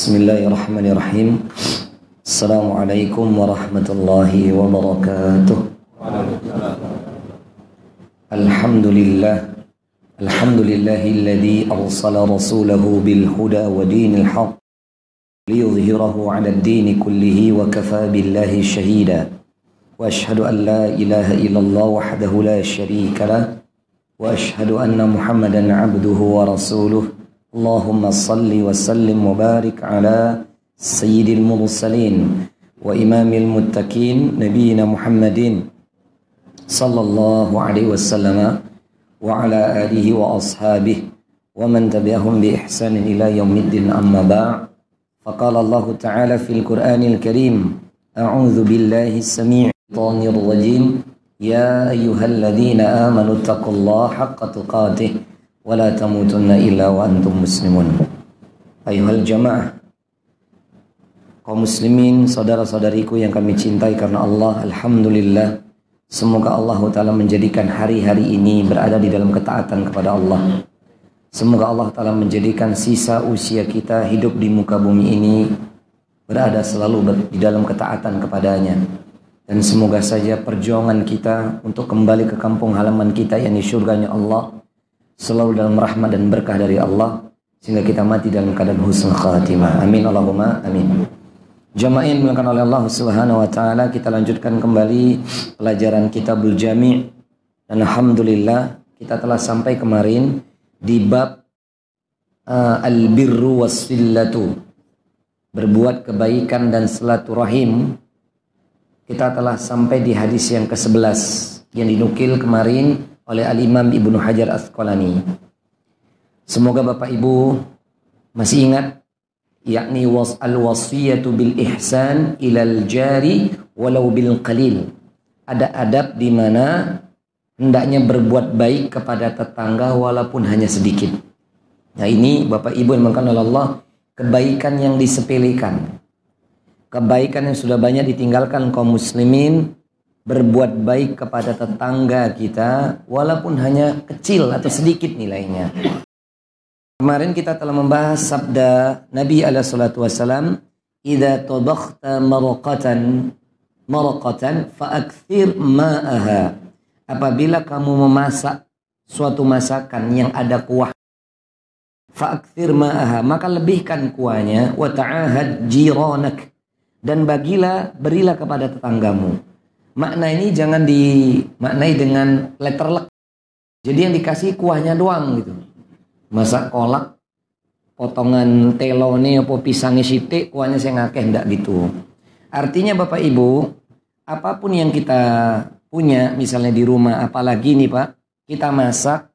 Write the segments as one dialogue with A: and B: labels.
A: بسم الله الرحمن الرحيم السلام عليكم ورحمة الله وبركاته الحمد لله الحمد لله الذي أرسل رسوله بالهدى ودين الحق ليظهره على الدين كله وكفى بالله شهيدا وأشهد أن لا إله إلا الله وحده لا شريك له وأشهد أن محمدا عبده ورسوله اللهم صل وسلم وبارك على سيد المرسلين وإمام المتقين نبينا محمد صلى الله عليه وسلم وعلى آله وأصحابه ومن تبعهم بإحسان إلى يوم الدين. أما بعد فقال الله تعالى في القرآن الكريم أعوذ بالله السميع الرجيم. يا أيها الذين آمنوا اتقوا الله حق تقاته. ولا تموتن إلا وأنتم مسلمون أيها الجماعة kaum muslimin, saudara-saudariku yang kami cintai karena Allah, Alhamdulillah. Semoga Allah Ta'ala menjadikan hari-hari ini berada di dalam ketaatan kepada Allah. Semoga Allah Ta'ala menjadikan sisa usia kita hidup di muka bumi ini berada selalu di dalam ketaatan kepadanya. Dan semoga saja perjuangan kita untuk kembali ke kampung halaman kita yang di surganya Allah selalu dalam rahmat dan berkah dari Allah sehingga kita mati dalam keadaan husnul khatimah. Amin Allahumma amin. Jamaah yang dimuliakan oleh Allah Subhanahu wa taala, kita lanjutkan kembali pelajaran Kitabul Jami' dan alhamdulillah kita telah sampai kemarin di bab uh, al-birru was-sillatu. Berbuat kebaikan dan silaturahim. Kita telah sampai di hadis yang ke-11 yang dinukil kemarin oleh Al-Imam Ibnu Hajar Asqalani. Semoga Bapak Ibu masih ingat yakni was al wasiyatu bil ihsan ilal jari walau bil qalil. Ada adab di mana hendaknya berbuat baik kepada tetangga walaupun hanya sedikit. Nah ini Bapak Ibu yang oleh Allah kebaikan yang disepelekan. Kebaikan yang sudah banyak ditinggalkan kaum muslimin berbuat baik kepada tetangga kita walaupun hanya kecil atau sedikit nilainya. Kemarin kita telah membahas sabda Nabi alaihi salatu wasalam, "Idza tabakhta marqatan marqatan fa'akthir ma'aha." Apabila kamu memasak suatu masakan yang ada kuah fa'akthir ma'aha, maka lebihkan kuahnya wa ta'ahad dan bagilah berilah kepada tetanggamu. Makna ini jangan dimaknai dengan letterlek. Jadi yang dikasih kuahnya doang gitu. Masak kolak potongan telo ini apa pisangnya sitik kuahnya saya ngakeh ndak gitu. Artinya bapak ibu apa pun yang kita punya misalnya di rumah apalagi nih pak kita masak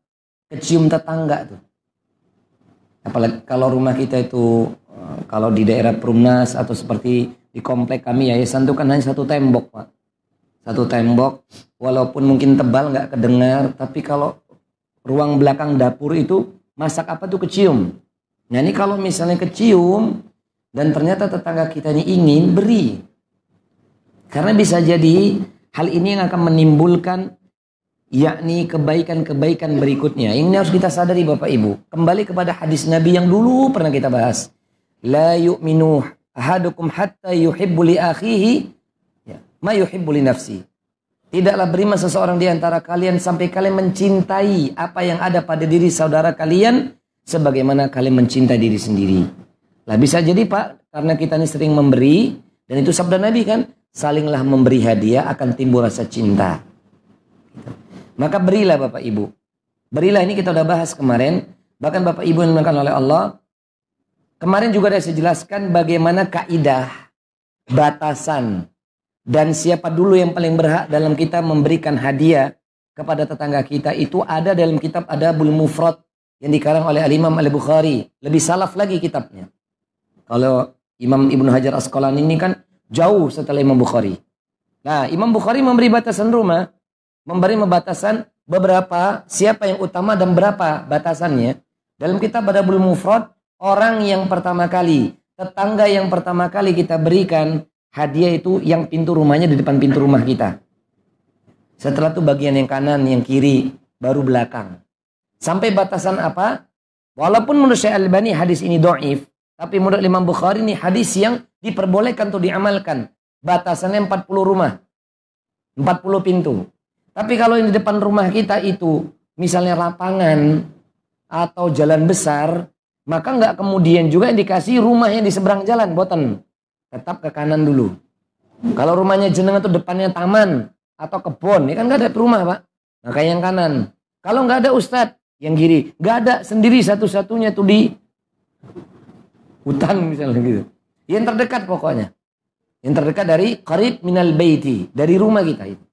A: kecium tetangga tuh. Apalagi kalau rumah kita itu eh, kalau di daerah Perumnas atau seperti di komplek kami yayasan itu kan hanya satu tembok pak satu tembok walaupun mungkin tebal nggak kedengar tapi kalau ruang belakang dapur itu masak apa tuh kecium. Nah ini kalau misalnya kecium dan ternyata tetangga kita ini ingin beri. Karena bisa jadi hal ini yang akan menimbulkan yakni kebaikan-kebaikan berikutnya. Ini harus kita sadari Bapak Ibu. Kembali kepada hadis Nabi yang dulu pernah kita bahas. La yu'minu ahadukum hatta yuhibbu li akhihi ya, ma yuhibbu li nafsi. Tidaklah beriman seseorang di antara kalian sampai kalian mencintai apa yang ada pada diri saudara kalian sebagaimana kalian mencintai diri sendiri. Lah bisa jadi Pak, karena kita ini sering memberi dan itu sabda Nabi kan, salinglah memberi hadiah akan timbul rasa cinta. Maka berilah Bapak Ibu. Berilah ini kita udah bahas kemarin, bahkan Bapak Ibu yang dimakan oleh Allah. Kemarin juga ada saya jelaskan bagaimana kaidah batasan dan siapa dulu yang paling berhak dalam kita memberikan hadiah kepada tetangga kita itu ada dalam kitab Adabul Mufrad yang dikarang oleh Al-Imam Al-Bukhari. Lebih salaf lagi kitabnya. Kalau Imam Ibnu Hajar Asqalani ini kan jauh setelah Imam Bukhari. Nah, Imam Bukhari memberi batasan rumah, memberi batasan beberapa siapa yang utama dan berapa batasannya. Dalam kitab Adabul Mufrad, orang yang pertama kali, tetangga yang pertama kali kita berikan hadiah itu yang pintu rumahnya di depan pintu rumah kita. Setelah itu bagian yang kanan, yang kiri, baru belakang. Sampai batasan apa? Walaupun menurut Syekh Al-Bani hadis ini do'if, Tapi menurut Imam Bukhari ini hadis yang diperbolehkan untuk diamalkan. Batasannya 40 rumah. 40 pintu. Tapi kalau yang di depan rumah kita itu misalnya lapangan atau jalan besar, maka nggak kemudian juga dikasih rumahnya di seberang jalan, boten. Tetap ke kanan dulu. Kalau rumahnya jenengan itu depannya taman atau kebun, ya kan nggak ada rumah pak. Maka yang kanan. Kalau nggak ada ustadz, yang kiri. Nggak ada sendiri satu-satunya tuh di hutan misalnya gitu. Yang terdekat pokoknya. Yang terdekat dari qarib minal baiti, dari rumah kita itu.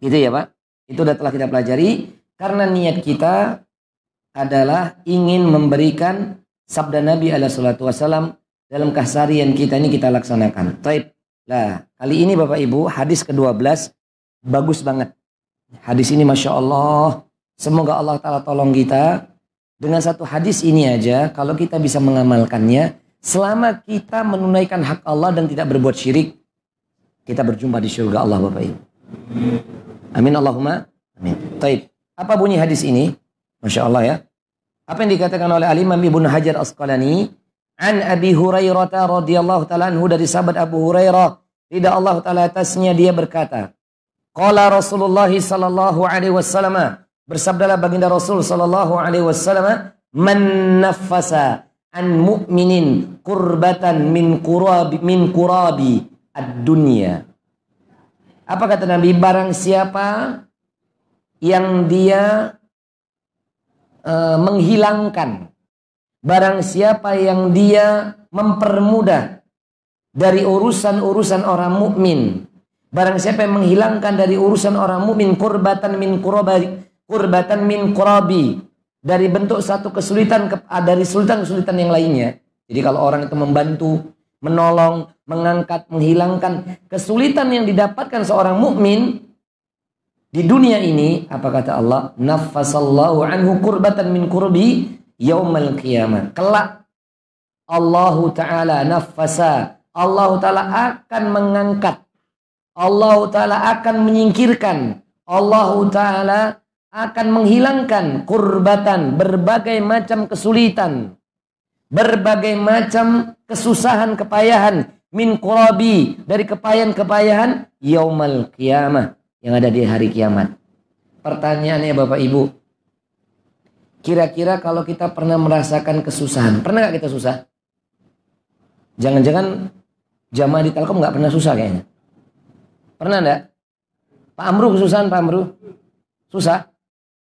A: Gitu ya Pak. Itu sudah telah kita pelajari karena niat kita adalah ingin memberikan sabda Nabi alaihi salatu wasallam dalam keseharian kita ini kita laksanakan. Taib. Lah, kali ini Bapak Ibu, hadis ke-12 bagus banget. Hadis ini Masya Allah, semoga Allah Ta'ala tolong kita. Dengan satu hadis ini aja, kalau kita bisa mengamalkannya, selama kita menunaikan hak Allah dan tidak berbuat syirik, kita berjumpa di surga Allah Bapak Ibu. Amin Allahumma. Amin. Taib. Apa bunyi hadis ini? Masya Allah ya. Apa yang dikatakan oleh Al-Imam Ibn Hajar Asqalani an Abi Hurairah radhiyallahu taala anhu dari sahabat Abu Hurairah tidak Allah taala atasnya dia berkata Qala Rasulullah sallallahu alaihi wasallam bersabdalah baginda Rasul sallallahu alaihi wasallam man naffasa an mu'minin qurbatan min qurabi min qurabi ad-dunya. Apa kata Nabi? Barang siapa yang dia uh, menghilangkan Barang siapa yang dia mempermudah dari urusan-urusan orang mukmin, barang siapa yang menghilangkan dari urusan orang mukmin kurbatan min kurabi, kurbatan min kurabi dari bentuk satu kesulitan ke, ah, dari kesulitan-kesulitan yang lainnya. Jadi kalau orang itu membantu, menolong, mengangkat, menghilangkan kesulitan yang didapatkan seorang mukmin di dunia ini, apa kata Allah? Nafasallahu anhu kurbatan min kurbi yaumal qiyamah. Kelak Allah Ta'ala nafasa. Allah Ta'ala akan mengangkat. Allah Ta'ala akan menyingkirkan. Allah Ta'ala akan menghilangkan kurbatan. Berbagai macam kesulitan. Berbagai macam kesusahan, kepayahan. Min kurabi. Dari kepayahan-kepayahan. Yaumal qiyamah. Yang ada di hari kiamat. Pertanyaannya Bapak Ibu. Kira-kira kalau kita pernah merasakan kesusahan, pernah nggak kita susah? Jangan-jangan jamaah di Telkom nggak pernah susah kayaknya. Pernah nggak? Pak Amru kesusahan Pak Amru? Susah?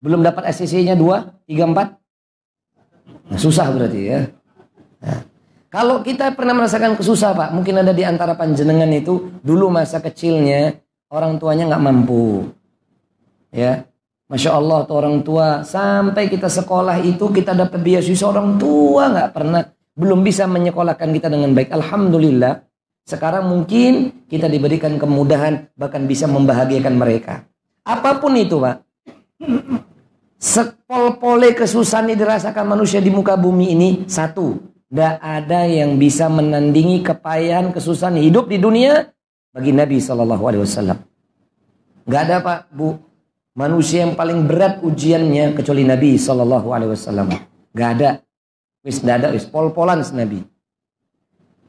A: Belum dapat SCC-nya 2, 3, 4? Nah, susah berarti ya. Nah, kalau kita pernah merasakan kesusah Pak, mungkin ada di antara panjenengan itu dulu masa kecilnya orang tuanya nggak mampu. Ya, Masya Allah tuh orang tua sampai kita sekolah itu kita dapat beasiswa orang tua nggak pernah belum bisa menyekolahkan kita dengan baik. Alhamdulillah sekarang mungkin kita diberikan kemudahan bahkan bisa membahagiakan mereka. Apa pun itu pak. Sepol-pole kesusahan yang dirasakan manusia di muka bumi ini satu. Tidak ada yang bisa menandingi kepayahan kesusahan hidup di dunia bagi Nabi Shallallahu Alaihi Wasallam. Gak ada pak bu manusia yang paling berat ujiannya kecuali Nabi Shallallahu Alaihi Wasallam. Gak ada, wis gak ada, wis pol-polan Nabi.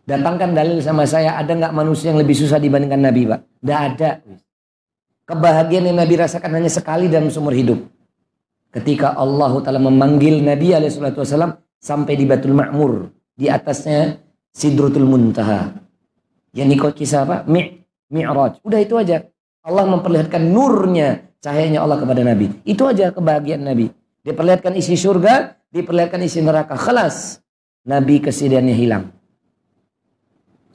A: Datangkan dalil sama saya, ada nggak manusia yang lebih susah dibandingkan Nabi, Pak? Gak ada. Kebahagiaan yang Nabi rasakan hanya sekali dalam seumur hidup. Ketika Allah Ta'ala memanggil Nabi Wasallam sampai di Batul Ma'mur. Di atasnya Sidrutul Muntaha. Yang ini kisah apa? Mi' Mi'raj. Udah itu aja. Allah memperlihatkan nurnya cahayanya Allah kepada Nabi. Itu aja kebahagiaan Nabi. Diperlihatkan isi surga, diperlihatkan isi neraka. Kelas. Nabi kesedihannya hilang.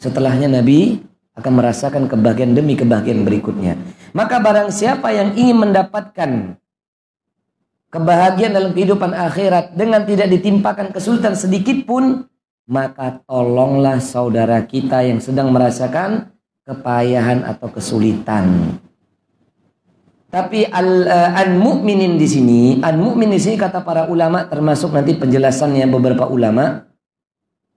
A: Setelahnya Nabi akan merasakan kebahagiaan demi kebahagiaan berikutnya. Maka barang siapa yang ingin mendapatkan kebahagiaan dalam kehidupan akhirat dengan tidak ditimpakan kesulitan sedikit pun, maka tolonglah saudara kita yang sedang merasakan kepayahan atau kesulitan. Tapi al, uh, an mukminin di sini, an mukmin di sini kata para ulama termasuk nanti penjelasannya beberapa ulama.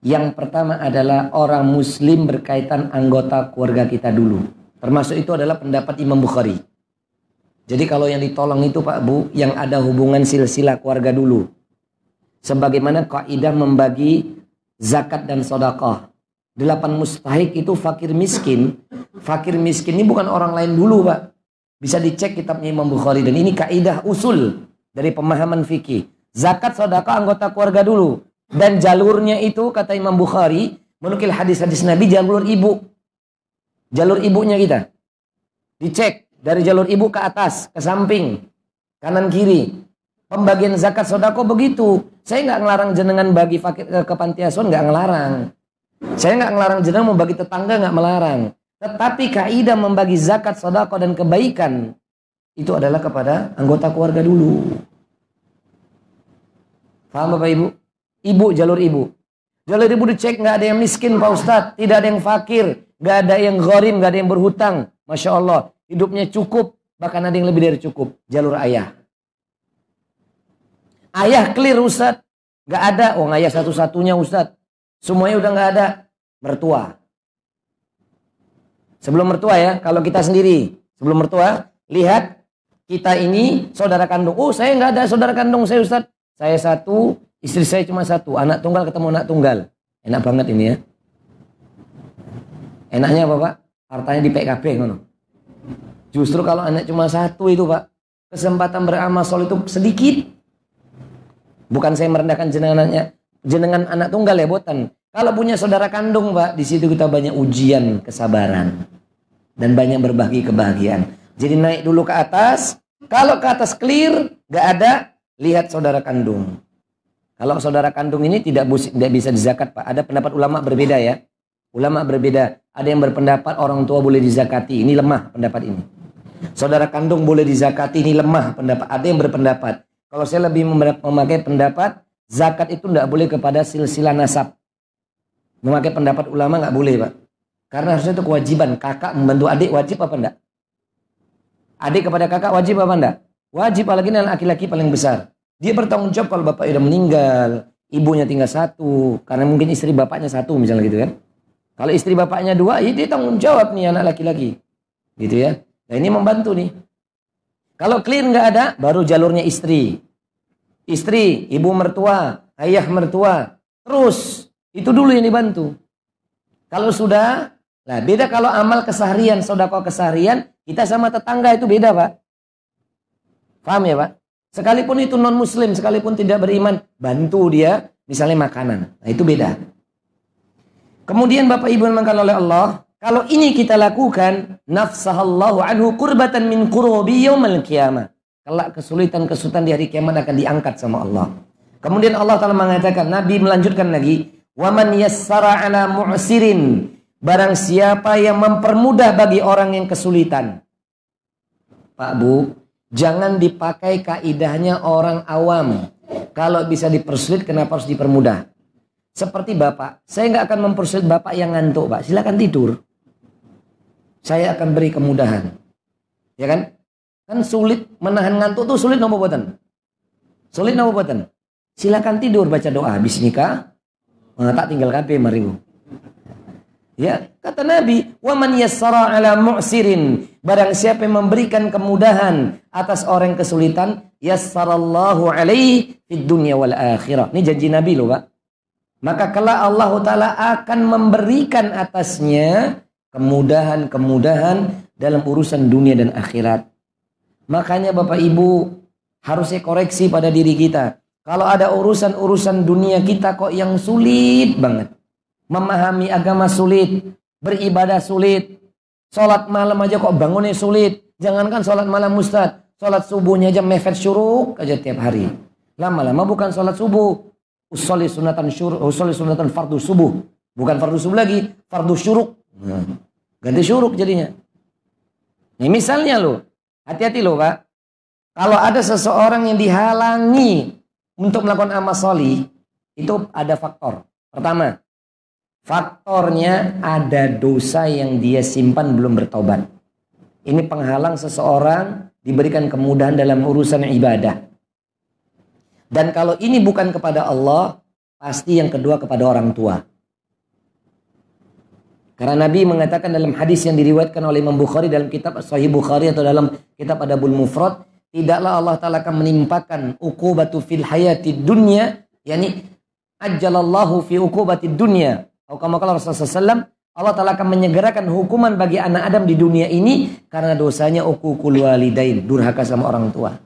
A: Yang pertama adalah orang muslim berkaitan anggota keluarga kita dulu. Termasuk itu adalah pendapat Imam Bukhari. Jadi kalau yang ditolong itu Pak Bu, yang ada hubungan silsilah keluarga dulu. Sebagaimana kaidah membagi zakat dan sodakoh. Delapan mustahik itu fakir miskin. Fakir miskin ini bukan orang lain dulu, Pak. Bisa dicek kitabnya Imam Bukhari. Dan ini kaidah usul dari pemahaman fikih. Zakat sodakoh anggota keluarga dulu. Dan jalurnya itu, kata Imam Bukhari, menukil hadis-hadis Nabi, jalur ibu. Jalur ibunya kita. Dicek dari jalur ibu ke atas, ke samping, kanan kiri. Pembagian zakat sodako begitu. Saya nggak ngelarang jenengan bagi fakir ke, ke panti asuhan, nggak ngelarang. Saya nggak ngelarang jenengan membagi tetangga, nggak melarang. Tetapi kaidah membagi zakat, sodako dan kebaikan itu adalah kepada anggota keluarga dulu. Paham Bapak Ibu? Ibu jalur ibu. Jalur ibu dicek nggak ada yang miskin Pak Ustadz, tidak ada yang fakir, nggak ada yang gharim, nggak ada yang berhutang. Masya Allah, hidupnya cukup, bahkan ada yang lebih dari cukup. Jalur ayah. Ayah clear Ustadz, nggak ada. Oh ayah satu-satunya Ustadz. Semuanya udah nggak ada. Mertua. Sebelum mertua ya, kalau kita sendiri. Sebelum mertua, lihat kita ini saudara kandung. Oh saya nggak ada saudara kandung saya Ustadz. Saya satu, istri saya cuma satu. Anak tunggal ketemu anak tunggal. Enak banget ini ya. Enaknya apa Pak? Hartanya di PKB ngono. Justru kalau anak cuma satu itu Pak, kesempatan beramal sol itu sedikit. Bukan saya merendahkan jenengannya, jenengan anak tunggal ya botan. Kalau punya saudara kandung Pak, di situ kita banyak ujian kesabaran dan banyak berbagi kebahagiaan. Jadi naik dulu ke atas. Kalau ke atas clear, gak ada, lihat saudara kandung. Kalau saudara kandung ini tidak, tidak bisa dizakat Pak. Ada pendapat ulama berbeda ya. Ulama berbeda. Ada yang berpendapat orang tua boleh dizakati. Ini lemah pendapat ini. Saudara kandung boleh dizakati. Ini lemah pendapat. Ada yang berpendapat. Kalau saya lebih memakai pendapat zakat itu tidak boleh kepada silsilah nasab. Memakai pendapat ulama nggak boleh pak. Karena harusnya itu kewajiban. Kakak membantu adik wajib apa enggak? Adik kepada kakak wajib apa enggak? Wajib apalagi anak laki-laki paling besar. Dia bertanggung jawab kalau bapak sudah meninggal. Ibunya tinggal satu. Karena mungkin istri bapaknya satu misalnya gitu kan. Kalau istri bapaknya dua, ya dia tanggung jawab nih anak laki-laki. Gitu ya. Nah ini membantu nih. Kalau clear nggak ada, baru jalurnya istri. Istri, ibu mertua, ayah mertua. Terus, itu dulu yang dibantu. Kalau sudah, nah beda kalau amal keseharian, saudara keseharian, kita sama tetangga itu beda pak. Paham ya pak? Sekalipun itu non muslim, sekalipun tidak beriman, bantu dia misalnya makanan. Nah itu beda. Kemudian Bapak Ibu yang oleh Allah, kalau ini kita lakukan, nafsahallahu anhu kurbatan min kurobi yawmal qiyamah. Kelak kesulitan-kesulitan di hari kiamat akan diangkat sama Allah. Kemudian Allah Ta'ala mengatakan, Nabi melanjutkan lagi, Waman yassara ala mu'sirin. Barang siapa yang mempermudah bagi orang yang kesulitan. Pak Bu, jangan dipakai kaidahnya orang awam. Kalau bisa dipersulit, kenapa harus dipermudah? Seperti Bapak, saya nggak akan mempersulit Bapak yang ngantuk, Pak. Silakan tidur. Saya akan beri kemudahan. Ya kan? Kan sulit menahan ngantuk tuh sulit nopo buatan. Sulit nopo buatan. Silakan tidur baca doa bismika. Nah, tak tinggal kape maribu. Ya, kata Nabi, "Wa man yassara ala mu'sirin." Barang siapa yang memberikan kemudahan atas orang yang kesulitan, yassarallahu alaihi fid dunya wal akhirah. Ini janji Nabi loh, Pak. Maka kelak Allah Ta'ala akan memberikan atasnya kemudahan-kemudahan dalam urusan dunia dan akhirat. Makanya Bapak Ibu harusnya koreksi pada diri kita. Kalau ada urusan-urusan dunia kita kok yang sulit banget. Memahami agama sulit, beribadah sulit. Sholat malam aja kok bangunnya sulit. Jangankan sholat malam Ustaz. Sholat subuhnya aja mefet syuruk aja tiap hari. Lama-lama bukan sholat subuh usolli sunatan syuruk, sunatan fardu subuh. Bukan fardu subuh lagi, fardu syuruk. Nah, ganti syuruk jadinya. Ini misalnya lo, hati-hati lo pak. Kalau ada seseorang yang dihalangi untuk melakukan amal soli, itu ada faktor. Pertama, faktornya ada dosa yang dia simpan belum bertobat. Ini penghalang seseorang diberikan kemudahan dalam urusan ibadah. Dan kalau ini bukan kepada Allah, pasti yang kedua kepada orang tua. Karena Nabi mengatakan dalam hadis yang diriwayatkan oleh Imam Bukhari dalam kitab Sahih Bukhari atau dalam kitab Adabul Mufrad, tidaklah Allah Taala akan menimpakan ukubatu fil hayati dunya, yakni ajjalallahu fi uqubatid dunya. Atau Rasulullah Allah Ta'ala akan menyegerakan hukuman bagi anak Adam di dunia ini karena dosanya ukukul walidain, durhaka sama orang tua.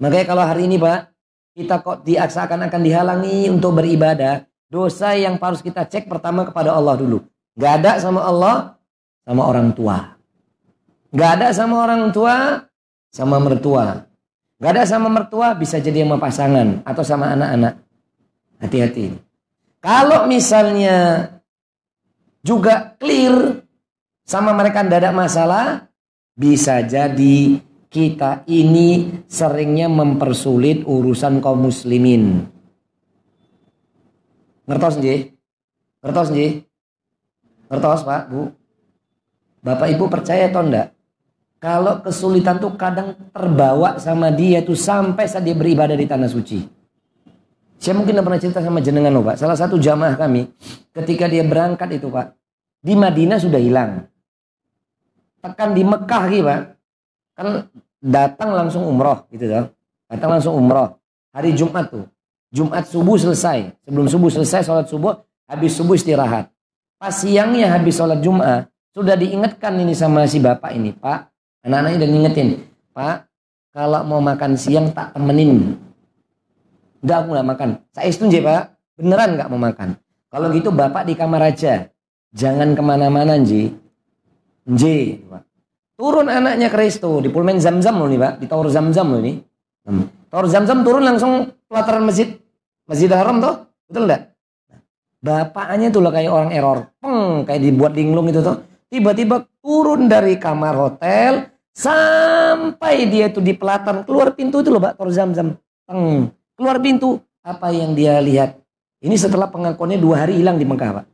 A: Makanya kalau hari ini Pak, kita kok diaksakan akan dihalangi untuk beribadah, dosa yang harus kita cek pertama kepada Allah dulu. Gak ada sama Allah, sama orang tua. Gak ada sama orang tua, sama mertua. Gak ada sama mertua, bisa jadi sama pasangan atau sama anak-anak. Hati-hati. Kalau misalnya juga clear sama mereka tidak ada masalah, bisa jadi kita ini seringnya mempersulit urusan kaum muslimin. Ngertos nggih? Ngertos nggih? Ngertos Pak, Bu? Bapak Ibu percaya atau enggak? Kalau kesulitan tuh kadang terbawa sama dia tuh sampai saat dia beribadah di tanah suci. Saya mungkin pernah cerita sama jenengan loh Pak. Salah satu jamaah kami ketika dia berangkat itu Pak. Di Madinah sudah hilang. Tekan di Mekah gitu Pak. Kan datang langsung umroh gitu loh. Datang langsung umroh. Hari Jumat tuh. Jumat subuh selesai. Sebelum subuh selesai sholat subuh. Habis subuh istirahat. Pas siangnya habis sholat Jumat. Sudah diingatkan ini sama si bapak ini. Pak. Anak-anaknya udah ngingetin. Pak. Kalau mau makan siang tak temenin Udah aku nggak makan. Saya setuju pak. Beneran nggak mau makan. Kalau gitu bapak di kamar aja. Jangan ke mana-mana Nji. Nji. Turun anaknya ke resto. Di pulmen zam-zam loh nih pak. Di tower zam-zam loh nih. Hmm. Tower zam-zam turun langsung pelataran masjid. Masjid Haram tuh. Betul enggak? Bapaknya tuh lah kayak orang error. Peng, kayak dibuat linglung itu tuh. Tiba-tiba turun dari kamar hotel. Sampai dia tuh di pelataran. Keluar pintu itu loh pak. Tower zam-zam. Peng Keluar pintu, apa yang dia lihat? Ini setelah pengakuannya dua hari hilang di Mekah, Pak.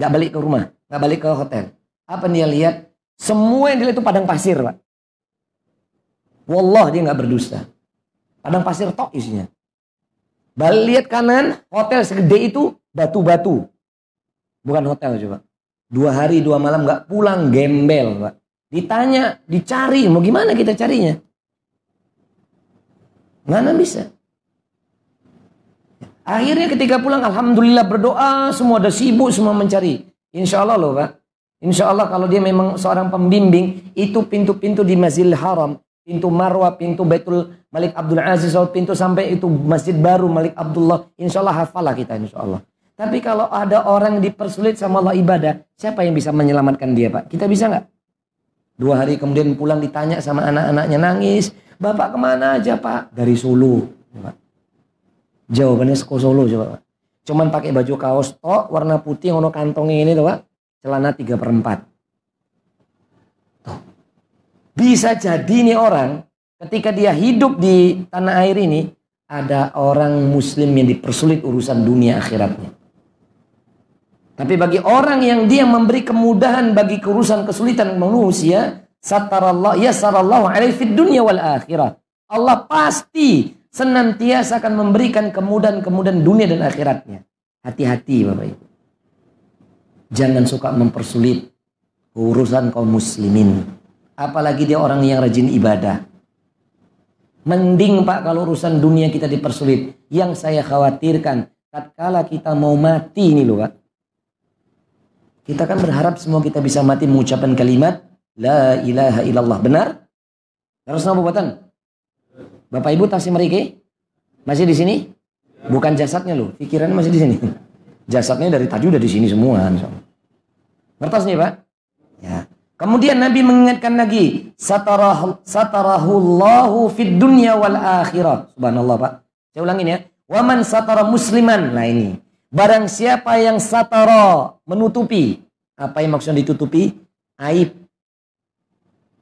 A: Gak balik ke rumah, gak balik ke hotel. Apa yang dia lihat? Semua yang dilihat itu padang pasir, Pak. Wallah dia nggak berdusta. Padang pasir tok isinya. Balik lihat kanan, hotel segede itu batu-batu. Bukan hotel coba. Dua hari dua malam nggak pulang gembel, Pak. Ditanya, dicari, mau gimana kita carinya? Mana bisa? Akhirnya ketika pulang, Alhamdulillah berdoa, semua ada sibuk, semua mencari. Insya Allah loh Pak. Insya Allah kalau dia memang seorang pembimbing, itu pintu-pintu di Masjidil Haram, pintu Marwah, pintu Baitul Malik Abdul Aziz, pintu sampai itu Masjid Baru Malik Abdullah. Insya Allah hafalah kita Insya Allah. Tapi kalau ada orang dipersulit sama Allah ibadah, siapa yang bisa menyelamatkan dia Pak? Kita bisa nggak? Dua hari kemudian pulang ditanya sama anak-anaknya nangis. Bapak ke mana aja Pak? Dari Solo. Pak. Jawabannya Seko Solo coba Pak. Cuman pakai baju kaos tok warna putih ngono kantongnya ini tuh Pak. Celana 3 per 4. Tuh. Bisa jadi nih orang ketika dia hidup di tanah air ini ada orang muslim yang dipersulit urusan dunia akhiratnya. Tapi bagi orang yang dia memberi kemudahan bagi urusan kesulitan manusia, satarallah ya sarallahu alaihi fid dunya wal akhirah. Allah pasti senantiasa akan memberikan kemudahan-kemudahan dunia dan akhiratnya. Hati-hati Bapak Ibu. Jangan suka mempersulit urusan kaum muslimin. Apalagi dia orang yang rajin ibadah. Mending Pak kalau urusan dunia kita dipersulit. Yang saya khawatirkan tatkala kita mau mati ini loh Pak. Kita kan berharap semua kita bisa mati mengucapkan kalimat La ilaha illallah. Benar? Harus nama buatan? Bapak Ibu tasih meriki? Masih di sini? Bukan jasadnya loh, pikirannya masih di sini. Jasadnya dari tadi udah di sini semua. Ngertos nih Pak? Ya. Kemudian Nabi mengingatkan lagi, satarah satarahullahu fid dunya wal akhirah. Subhanallah Pak. Saya ulangin ya. Waman satara musliman. Nah ini. Barang siapa yang satara menutupi. Apa yang maksudnya ditutupi? Aib.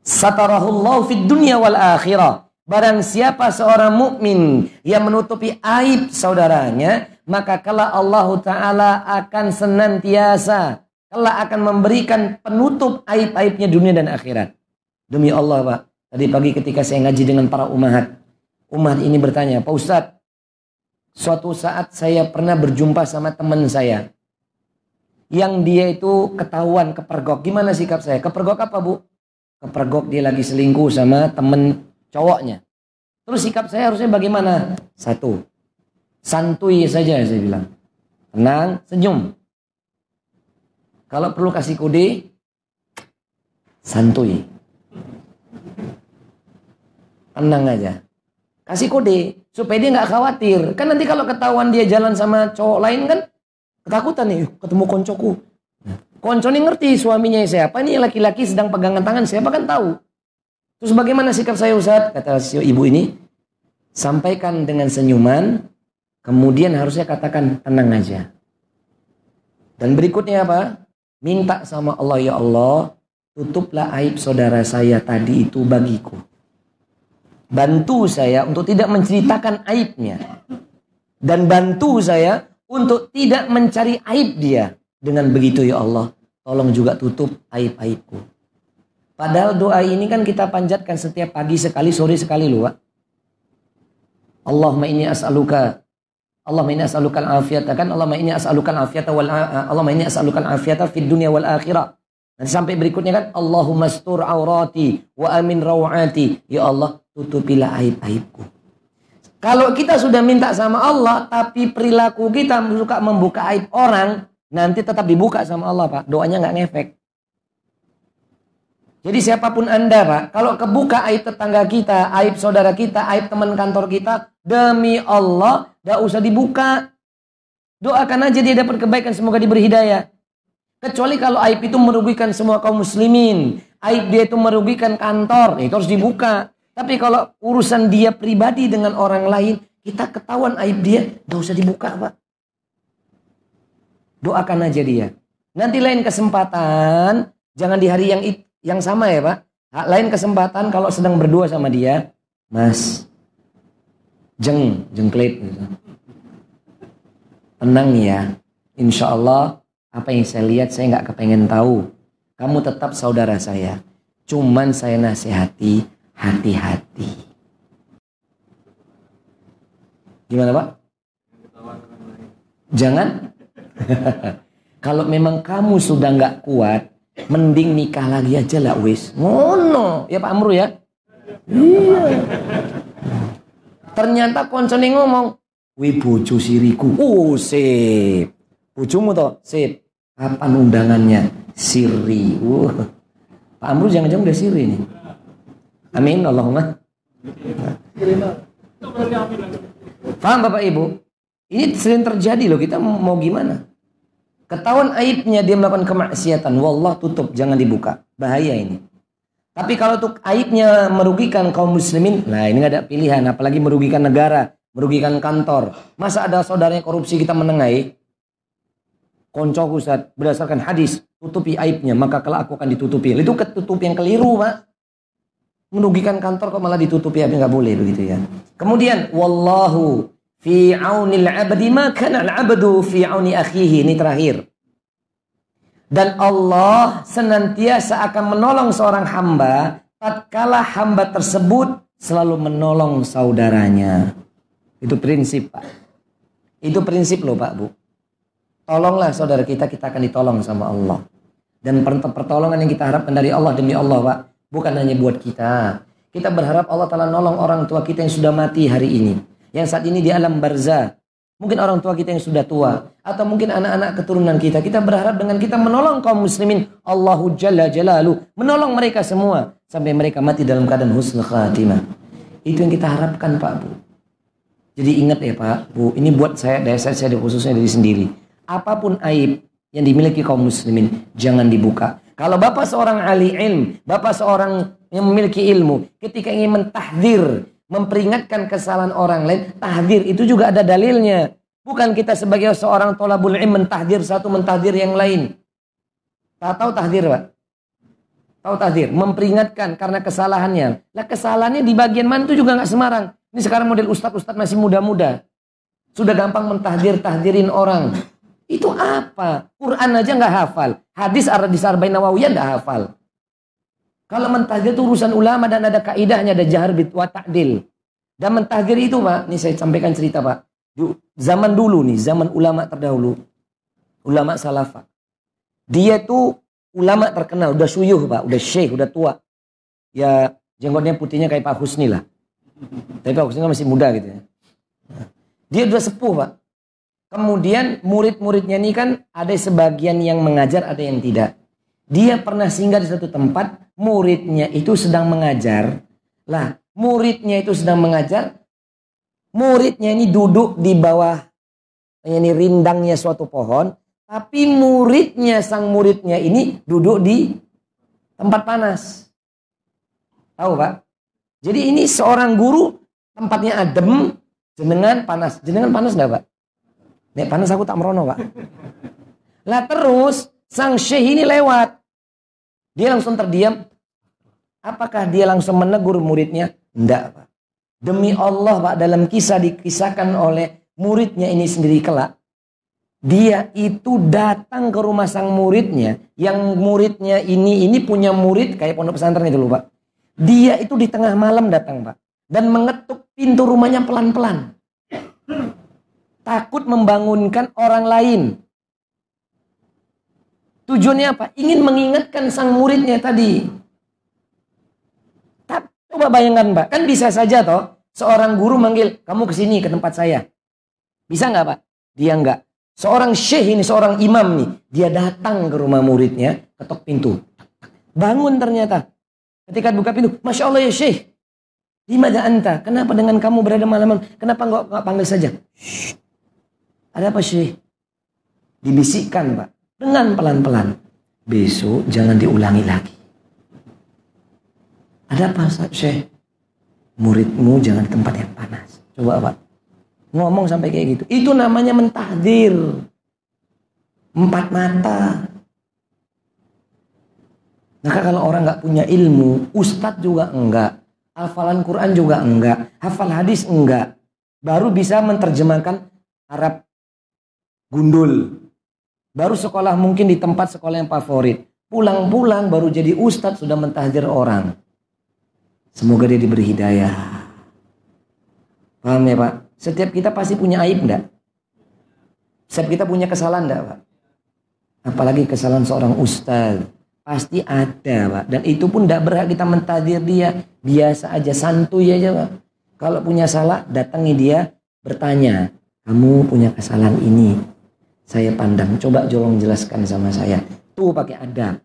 A: Satarahullahu fid dunya wal akhirah. Barang siapa seorang mukmin yang menutupi aib saudaranya, maka kala Allah Ta'ala akan senantiasa, kala akan memberikan penutup aib-aibnya dunia dan akhirat. Demi Allah Pak, tadi pagi ketika saya ngaji dengan para umat, umat ini bertanya, Pak Ustadz, suatu saat saya pernah berjumpa sama teman saya, yang dia itu ketahuan kepergok. Gimana sikap saya? Kepergok apa Bu? Kepergok dia lagi selingkuh sama temen cowoknya. Terus sikap saya harusnya bagaimana? Satu, Santuy saja saya bilang. Tenang, senyum. Kalau perlu kasih kode, santuy. Tenang aja. Kasih kode supaya dia nggak khawatir. Kan nanti kalau ketahuan dia jalan sama cowok lain kan ketakutan nih ketemu koncoku. Konco ini ngerti suaminya siapa nih laki-laki sedang pegangan tangan siapa kan tahu. Terus bagaimana sikap saya Ustaz? Kata si ibu ini, sampaikan dengan senyuman, kemudian harusnya katakan tenang aja. Dan berikutnya apa? Minta sama Allah, ya Allah, tutuplah aib saudara saya tadi itu bagiku. Bantu saya untuk tidak menceritakan aibnya. Dan bantu saya untuk tidak mencari aib dia. Dengan begitu ya Allah, tolong juga tutup aib-aibku. Padahal doa ini kan kita panjatkan setiap pagi sekali, sore sekali loh, Pak. Allahumma inni as'aluka Allahumma inni as'aluka al-afiyata kan Allahumma inni as'aluka al-afiyata wal Allahumma inni as'aluka al-afiyata fid dunya wal akhirah. Nanti sampai berikutnya kan Allahumma stur aurati wa amin rawati. Ya Allah, tutupilah aib-aibku. Kalau kita sudah minta sama Allah tapi perilaku kita suka membuka aib orang, nanti tetap dibuka sama Allah, Pak. Doanya nggak ngefek. Jadi siapa pun Anda Pak, kalau kebuka aib tetangga kita, aib saudara kita, aib teman kantor kita, demi Allah, tidak usah dibuka. Doakan aja dia dapat kebaikan, semoga diberi hidayah. Kecuali kalau aib itu merugikan semua kaum muslimin. Aib dia itu merugikan kantor, itu harus dibuka. Tapi kalau urusan dia pribadi dengan orang lain, kita ketahuan aib dia, tidak usah dibuka Pak. Doakan aja dia. Nanti lain kesempatan, jangan di hari yang yang sama ya Pak. Lain kesempatan kalau sedang berdua sama dia, Mas, jeng, jengklit. Tenang ya, insya Allah apa yang saya lihat saya nggak kepengen tahu. Kamu tetap saudara saya. Cuman saya nasihati, hati-hati. Gimana Pak? Jangan. Kalau memang kamu sudah nggak kuat, Mending nikah lagi aja lah wis. Ngono. Ya Pak Amru ya. Iya. Ternyata koncone ngomong, "Wi bojo siriku." Oh, sip. Bojomu to? Sip. Kapan undangannya? Siri. Uh. Pak Amru jangan-jangan udah siri nih. Amin Allahumma. Paham Bapak Ibu? Ini sering terjadi loh, kita mau gimana? Ketahuan aibnya dia melakukan kemaksiatan. Wallah tutup, jangan dibuka. Bahaya ini. Tapi kalau untuk aibnya merugikan kaum muslimin, nah ini gak ada pilihan. Apalagi merugikan negara, merugikan kantor. Masa ada saudaranya korupsi kita menengahi? Konco Ustaz, berdasarkan hadis, tutupi aibnya, maka kalau aku akan ditutupi. Itu ketutupi yang keliru, Pak. Merugikan kantor kok malah ditutupi aibnya nggak boleh begitu ya. Kemudian, wallahu fi aunil abdi maka al abdu fi auni akhihi. Ini terakhir. Dan Allah senantiasa akan menolong seorang hamba tatkala hamba tersebut selalu menolong saudaranya. Itu prinsip Pak. Itu prinsip loh Pak Bu. Tolonglah saudara kita kita akan ditolong sama Allah. Dan pertolongan yang kita harapkan dari Allah demi Allah Pak bukan hanya buat kita kita berharap Allah telah nolong orang tua kita yang sudah mati hari ini yang saat ini di alam barzah. Mungkin orang tua kita yang sudah tua atau mungkin anak-anak keturunan kita. Kita berharap dengan kita menolong kaum muslimin Allahu Jalla Jalalu, menolong mereka semua sampai mereka mati dalam keadaan husnul khatimah. Itu yang kita harapkan Pak Bu. Jadi ingat ya Pak Bu, ini buat saya dari saya, saya khususnya dari sendiri. Apa pun aib yang dimiliki kaum muslimin jangan dibuka. Kalau Bapak seorang ahli ilm, Bapak seorang yang memiliki ilmu, ketika ingin mentahdir, memperingatkan kesalahan orang lain, tahdir itu juga ada dalilnya. Bukan kita sebagai seorang tolabul ilm mentahdir satu mentahdir yang lain. Tak tahu tahdir, Pak? Tahu tahdir, memperingatkan karena kesalahannya. Lah kesalahannya di bagian mana itu juga nggak semarang. Ini sekarang model ustadz-ustadz masih muda-muda. Sudah gampang mentahdir, tahdirin orang. Itu apa? Quran aja nggak hafal. Hadis Ar-Hadis Arba'in Nawawiyah nggak hafal. Kalau mentahdir itu urusan ulama dan ada kaidahnya, ada jahar wa ta'dil. Dan mentahdir itu Pak, ini saya sampaikan cerita Pak. Zaman dulu nih, zaman ulama terdahulu. Ulama salafah. Dia tuh ulama terkenal, udah suyuh Pak, udah syekh, udah tua. Ya jenggotnya putihnya kayak Pak Husni lah. Tapi Pak Husni kan masih muda gitu ya. Dia sudah sepuh, Pak. Kemudian murid-muridnya ini kan ada sebagian yang mengajar, ada yang tidak. Dia pernah singgah di satu tempat, muridnya itu sedang mengajar. Lah, muridnya itu sedang mengajar, muridnya ini duduk di bawah ini rindangnya suatu pohon, tapi muridnya sang muridnya ini duduk di tempat panas. Tahu Pak? Jadi ini seorang guru tempatnya adem, jenengan panas. Jenengan panas nggak Pak? Nek panas aku tak merono Pak. Lah terus sang syekh ini lewat. Dia langsung terdiam. Apakah dia langsung menegur muridnya? Enggak Pak. Demi Allah Pak dalam kisah dikisahkan oleh muridnya ini sendiri kelak. Dia itu datang ke rumah sang muridnya. Yang muridnya ini ini punya murid kayak pondok pesantren itu loh Pak. Dia itu di tengah malam datang Pak. Dan mengetuk pintu rumahnya pelan-pelan. Takut membangunkan orang lain. Tujuannya apa? Ingin mengingatkan sang muridnya tadi. Tak, coba bayangkan Pak. Kan bisa saja toh. Seorang guru manggil, kamu ke sini ke tempat saya. Bisa nggak Pak? Dia nggak. Seorang syekh ini, seorang imam nih. Dia datang ke rumah muridnya, ketok pintu. Bangun ternyata. Ketika buka pintu, Masya Allah ya syekh. Di mana anta? Kenapa dengan kamu berada malam-malam? Kenapa nggak nggak panggil saja? Shh. Ada apa syekh? Dibisikkan pak. Dengan pelan-pelan. Besok jangan diulangi lagi. Ada apa syekh? Muridmu jangan di tempat yang panas. Coba pak. Ngomong sampai kayak gitu. Itu namanya mentahdir. Empat mata. Maka kalau orang nggak punya ilmu, ustadz juga enggak, hafalan Quran juga enggak, hafal hadis enggak, baru bisa menerjemahkan Arab gundul. Baru sekolah mungkin di tempat sekolah yang favorit. Pulang-pulang baru jadi ustadz sudah mentahdir orang. Semoga dia diberi hidayah. Paham ya Pak? Setiap kita pasti punya aib enggak? Setiap kita punya kesalahan enggak Pak? Apalagi kesalahan seorang ustadz Pasti ada, Pak. Dan itu pun tidak berhak kita mentadir dia. Biasa aja, santuy aja, Pak. Kalau punya salah, datangi dia, bertanya. Kamu punya kesalahan ini. Saya pandang. Coba jolong jelaskan sama saya. Tuh pakai adab.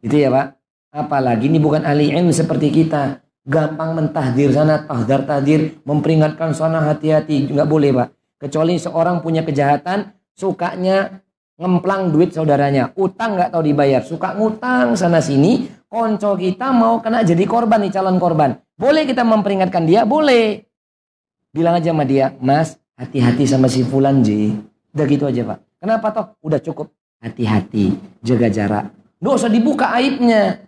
A: Itu ya, Pak. Apalagi ini bukan ahli ilmu seperti kita. Gampang mentahdir sana, tahdar tahdir, memperingatkan sana hati-hati. Nggak boleh, Pak. Kecuali seorang punya kejahatan, sukanya ngemplang duit saudaranya, utang nggak tahu dibayar, suka ngutang sana sini, konco kita mau kena jadi korban nih calon korban. Boleh kita memperingatkan dia? Boleh. Bilang aja sama dia, Mas, hati-hati sama si Fulan Ji. Udah gitu aja Pak. Kenapa toh? Udah cukup. Hati-hati, jaga jarak. Nggak usah dibuka aibnya.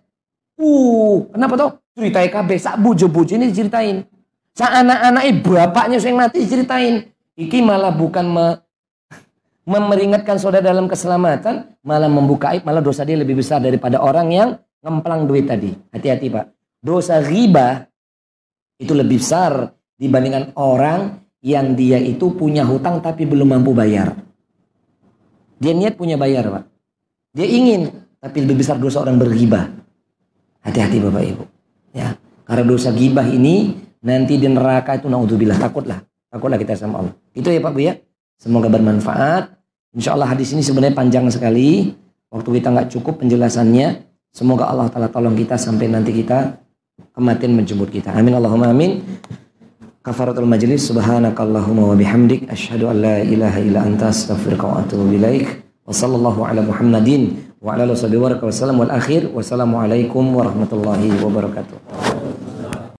A: Uh, kenapa toh? Ceritain KB, sak bujo-bujo ini diceritain. Sak anak-anak bapaknya yang mati diceritain. Iki malah bukan me memeringatkan saudara dalam keselamatan, malah membuka aib, malah dosa dia lebih besar daripada orang yang ngemplang duit tadi. Hati-hati Pak. Dosa riba itu lebih besar dibandingkan orang yang dia itu punya hutang tapi belum mampu bayar. Dia niat punya bayar Pak. Dia ingin, tapi lebih besar dosa orang bergibah. Hati-hati Bapak Ibu. Ya, karena dosa gibah ini nanti di neraka itu naudzubillah takutlah. Takutlah kita sama Allah. Itu ya Pak Bu ya. Semoga bermanfaat. Insya Allah hadis ini sebenarnya panjang sekali. Waktu kita nggak cukup penjelasannya. Semoga Allah Ta'ala tolong kita sampai nanti kita kematian menjemput kita. Amin Allahumma amin. Kafaratul majlis subhanakallahumma wa bihamdik asyhadu an la ilaha illa anta astaghfiruka wa atubu ilaik. Wa sallallahu ala Muhammadin wa ala alihi wa sallam wal akhir. Wassalamualaikum warahmatullahi wabarakatuh.